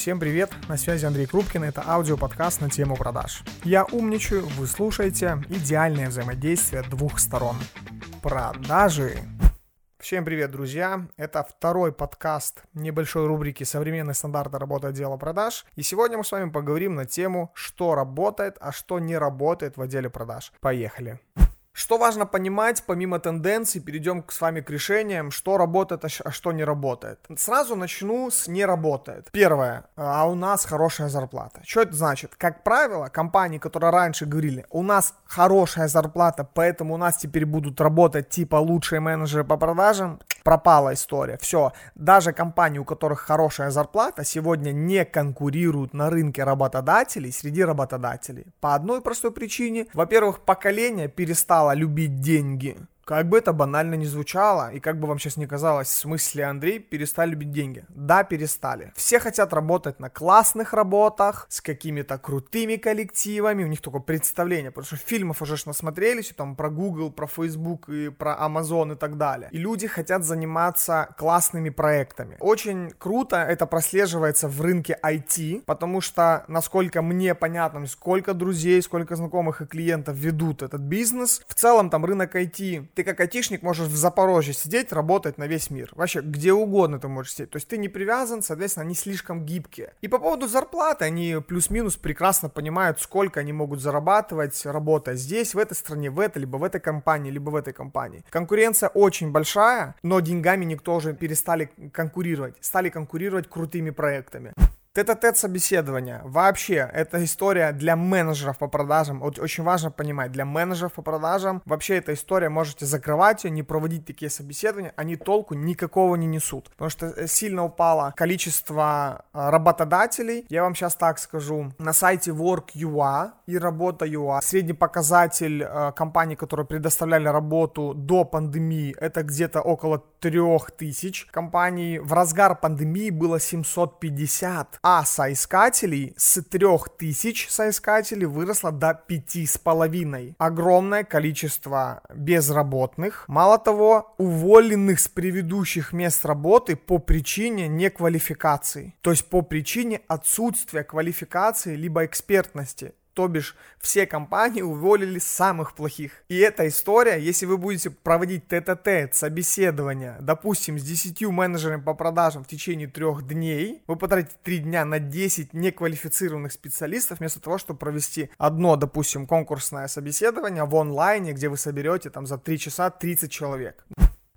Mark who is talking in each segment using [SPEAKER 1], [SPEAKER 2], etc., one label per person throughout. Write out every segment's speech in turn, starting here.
[SPEAKER 1] Всем привет, на связи Андрей Крупкин, это аудиоподкаст на тему продаж. Я умничаю, вы слушаете идеальное взаимодействие двух сторон. Продажи. Всем привет, друзья! Это второй подкаст небольшой рубрики «Современные стандарты работы отдела продаж». И сегодня мы с вами поговорим на тему, что работает, а что не работает в отделе продаж. Поехали! Что важно понимать, помимо тенденций, перейдем с вами к решениям, что работает, а что не работает. Сразу начну с не работает. Первое, а у нас хорошая зарплата. Что это значит? Как правило, компании, которые раньше говорили, у нас хорошая зарплата, поэтому у нас теперь будут работать типа лучшие менеджеры по продажам, пропала история. Все, даже компании, у которых хорошая зарплата, сегодня не конкурируют на рынке работодателей среди работодателей. По одной простой причине. Во-первых, поколение перестало любить деньги. Как бы это банально не звучало, и как бы вам сейчас не казалось, в смысле, Андрей, перестали любить деньги. Да, перестали. Все хотят работать на классных работах, с какими-то крутыми коллективами, у них только представление, потому что фильмов уже насмотрелись, там про Google, про Facebook и про Amazon и так далее. И люди хотят заниматься классными проектами. Очень круто это прослеживается в рынке IT, потому что, насколько мне понятно, сколько друзей, сколько знакомых и клиентов ведут этот бизнес, в целом там рынок IT ты как айтишник можешь в Запорожье сидеть, работать на весь мир. Вообще, где угодно ты можешь сидеть. То есть ты не привязан, соответственно, они слишком гибкие. И по поводу зарплаты, они плюс-минус прекрасно понимают, сколько они могут зарабатывать, работая здесь, в этой стране, в этой, либо в этой компании, либо в этой компании. Конкуренция очень большая, но деньгами никто уже перестали конкурировать. Стали конкурировать крутыми проектами. Тет-а-тет собеседование. Вообще, это история для менеджеров по продажам. Вот очень важно понимать, для менеджеров по продажам вообще эта история, можете закрывать ее, не проводить такие собеседования, они толку никакого не несут. Потому что э, сильно упало количество э, работодателей. Я вам сейчас так скажу. На сайте Work.ua и Работа.ua средний показатель э, компаний, которые предоставляли работу до пандемии, это где-то около 3000 компаний. В разгар пандемии было 750 а соискателей с 3000 соискателей выросло до 5,5. Огромное количество безработных. Мало того, уволенных с предыдущих мест работы по причине неквалификации. То есть по причине отсутствия квалификации либо экспертности то бишь все компании уволили самых плохих. И эта история, если вы будете проводить тет-а-тет, собеседование, допустим, с 10 менеджерами по продажам в течение трех дней, вы потратите 3 дня на 10 неквалифицированных специалистов, вместо того, чтобы провести одно, допустим, конкурсное собеседование в онлайне, где вы соберете там за 3 часа 30 человек.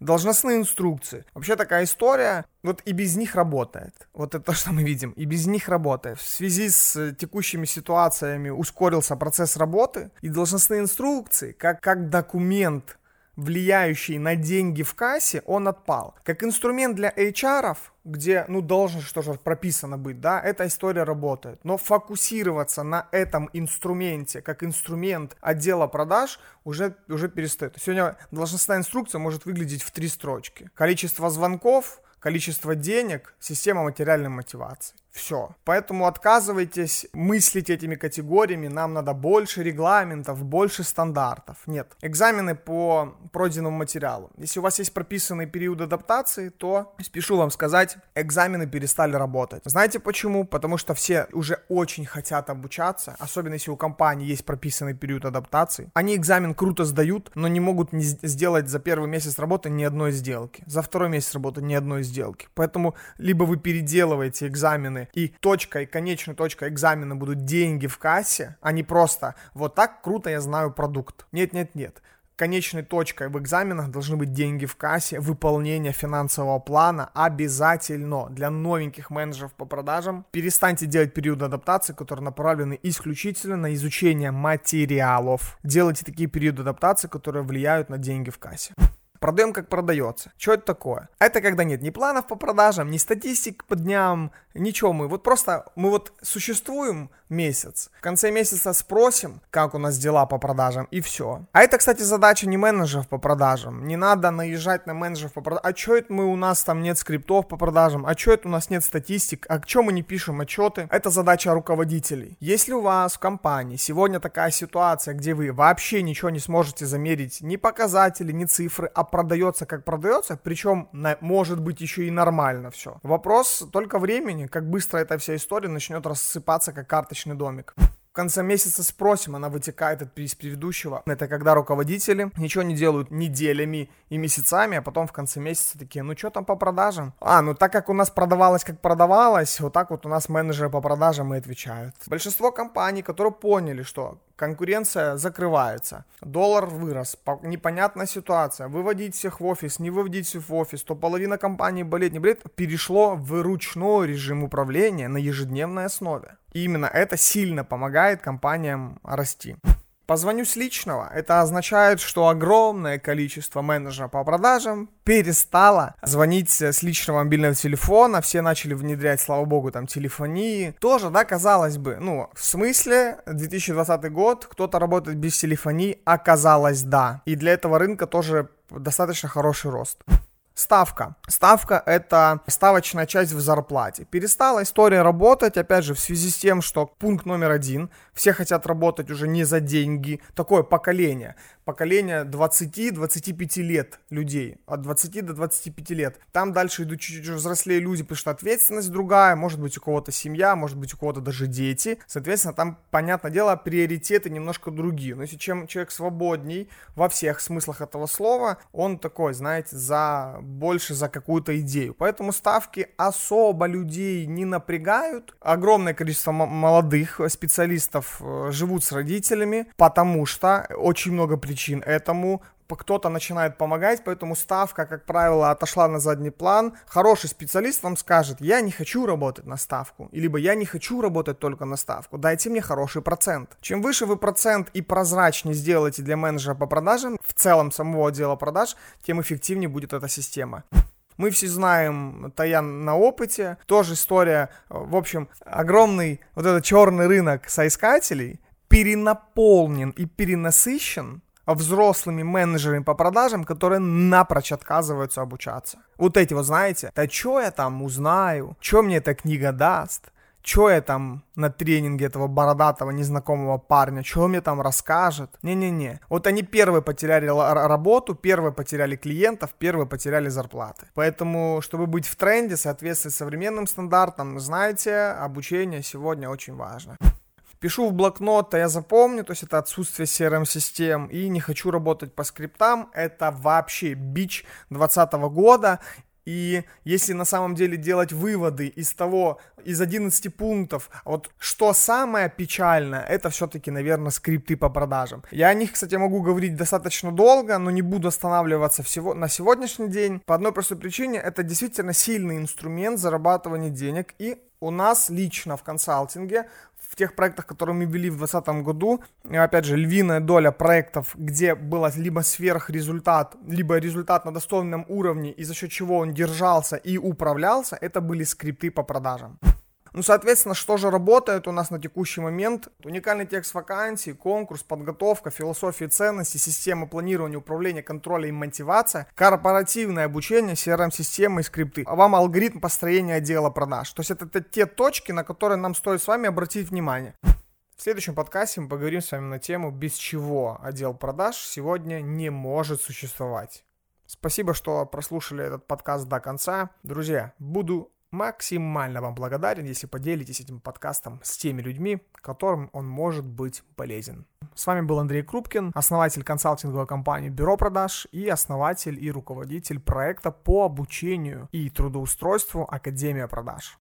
[SPEAKER 1] Должностные инструкции. Вообще такая история, вот и без них работает. Вот это то, что мы видим. И без них работает. В связи с текущими ситуациями ускорился процесс работы. И должностные инструкции, как, как документ влияющий на деньги в кассе, он отпал. Как инструмент для HR, где, ну, должен что-то прописано быть, да, эта история работает. Но фокусироваться на этом инструменте, как инструмент отдела продаж, уже, уже перестает. Сегодня должностная инструкция может выглядеть в три строчки. Количество звонков, количество денег, система материальной мотивации. Все. Поэтому отказывайтесь мыслить этими категориями. Нам надо больше регламентов, больше стандартов. Нет. Экзамены по пройденному материалу. Если у вас есть прописанный период адаптации, то спешу вам сказать, экзамены перестали работать. Знаете почему? Потому что все уже очень хотят обучаться, особенно если у компании есть прописанный период адаптации. Они экзамен круто сдают, но не могут не сделать за первый месяц работы ни одной сделки. За второй месяц работы ни одной сделки. Поэтому либо вы переделываете экзамены и точкой, конечной точкой экзамена будут деньги в кассе, а не просто вот так круто я знаю продукт. Нет, нет, нет. Конечной точкой в экзаменах должны быть деньги в кассе, выполнение финансового плана обязательно для новеньких менеджеров по продажам. Перестаньте делать периоды адаптации, которые направлены исключительно на изучение материалов. Делайте такие периоды адаптации, которые влияют на деньги в кассе. Продаем как продается. Что это такое? Это когда нет ни планов по продажам, ни статистик по дням, ничего. Мы вот просто, мы вот существуем, месяц. В конце месяца спросим, как у нас дела по продажам, и все. А это, кстати, задача не менеджеров по продажам. Не надо наезжать на менеджеров по продажам. А что это мы у нас там нет скриптов по продажам? А что это у нас нет статистик? А что мы не пишем отчеты? Это задача руководителей. Если у вас в компании сегодня такая ситуация, где вы вообще ничего не сможете замерить, ни показатели, ни цифры, а продается как продается, причем на, может быть еще и нормально все. Вопрос только времени, как быстро эта вся история начнет рассыпаться как карточный домик в конце месяца спросим, она вытекает из предыдущего. Это когда руководители ничего не делают неделями и месяцами, а потом в конце месяца такие, ну что там по продажам? А, ну так как у нас продавалось, как продавалось, вот так вот у нас менеджеры по продажам и отвечают. Большинство компаний, которые поняли, что конкуренция закрывается, доллар вырос, непонятная ситуация, выводить всех в офис, не выводить всех в офис, то половина компании болеет, не болеет, перешло в ручной режим управления на ежедневной основе. И именно это сильно помогает компаниям расти. Позвоню с личного. Это означает, что огромное количество менеджеров по продажам перестало звонить с личного мобильного телефона. Все начали внедрять, слава богу, там телефонии. Тоже, да, казалось бы, ну, в смысле, 2020 год, кто-то работает без телефонии, оказалось, да. И для этого рынка тоже достаточно хороший рост. Ставка. Ставка – это ставочная часть в зарплате. Перестала история работать, опять же, в связи с тем, что пункт номер один – все хотят работать уже не за деньги. Такое поколение поколение 20-25 лет людей, от 20 до 25 лет. Там дальше идут чуть-чуть взрослее люди, потому что ответственность другая, может быть у кого-то семья, может быть у кого-то даже дети. Соответственно, там, понятное дело, приоритеты немножко другие. Но если чем человек свободней во всех смыслах этого слова, он такой, знаете, за больше за какую-то идею. Поэтому ставки особо людей не напрягают. Огромное количество молодых специалистов э, живут с родителями, потому что очень много причин причин этому, кто-то начинает помогать, поэтому ставка, как правило, отошла на задний план. Хороший специалист вам скажет, я не хочу работать на ставку, либо я не хочу работать только на ставку, дайте мне хороший процент. Чем выше вы процент и прозрачнее сделаете для менеджера по продажам, в целом самого отдела продаж, тем эффективнее будет эта система. Мы все знаем Таян на опыте. Тоже история, в общем, огромный вот этот черный рынок соискателей перенаполнен и перенасыщен взрослыми менеджерами по продажам, которые напрочь отказываются обучаться. Вот эти вот, знаете, да что я там узнаю, что мне эта книга даст, что я там на тренинге этого бородатого незнакомого парня, что мне там расскажет. Не-не-не. Вот они первые потеряли работу, первые потеряли клиентов, первые потеряли зарплаты. Поэтому, чтобы быть в тренде, соответствовать современным стандартам, знаете, обучение сегодня очень важно пишу в блокнот, а я запомню, то есть это отсутствие CRM-систем, и не хочу работать по скриптам, это вообще бич 2020 года, и если на самом деле делать выводы из того, из 11 пунктов, вот что самое печальное, это все-таки, наверное, скрипты по продажам. Я о них, кстати, могу говорить достаточно долго, но не буду останавливаться всего на сегодняшний день. По одной простой причине, это действительно сильный инструмент зарабатывания денег, и у нас лично в консалтинге в тех проектах, которые мы вели в 2020 году, опять же, львиная доля проектов, где было либо сверхрезультат, либо результат на достойном уровне, и за счет чего он держался и управлялся, это были скрипты по продажам. Ну, соответственно, что же работает у нас на текущий момент? Уникальный текст вакансий, конкурс, подготовка, философия ценностей, система планирования, управления, контроля и мотивация, корпоративное обучение, CRM-системы и скрипты. А вам алгоритм построения отдела продаж. То есть это, это те точки, на которые нам стоит с вами обратить внимание. В следующем подкасте мы поговорим с вами на тему, без чего отдел продаж сегодня не может существовать. Спасибо, что прослушали этот подкаст до конца. Друзья, буду максимально вам благодарен, если поделитесь этим подкастом с теми людьми, которым он может быть полезен. С вами был Андрей Крупкин, основатель консалтинговой компании Бюро продаж и основатель и руководитель проекта по обучению и трудоустройству Академия продаж.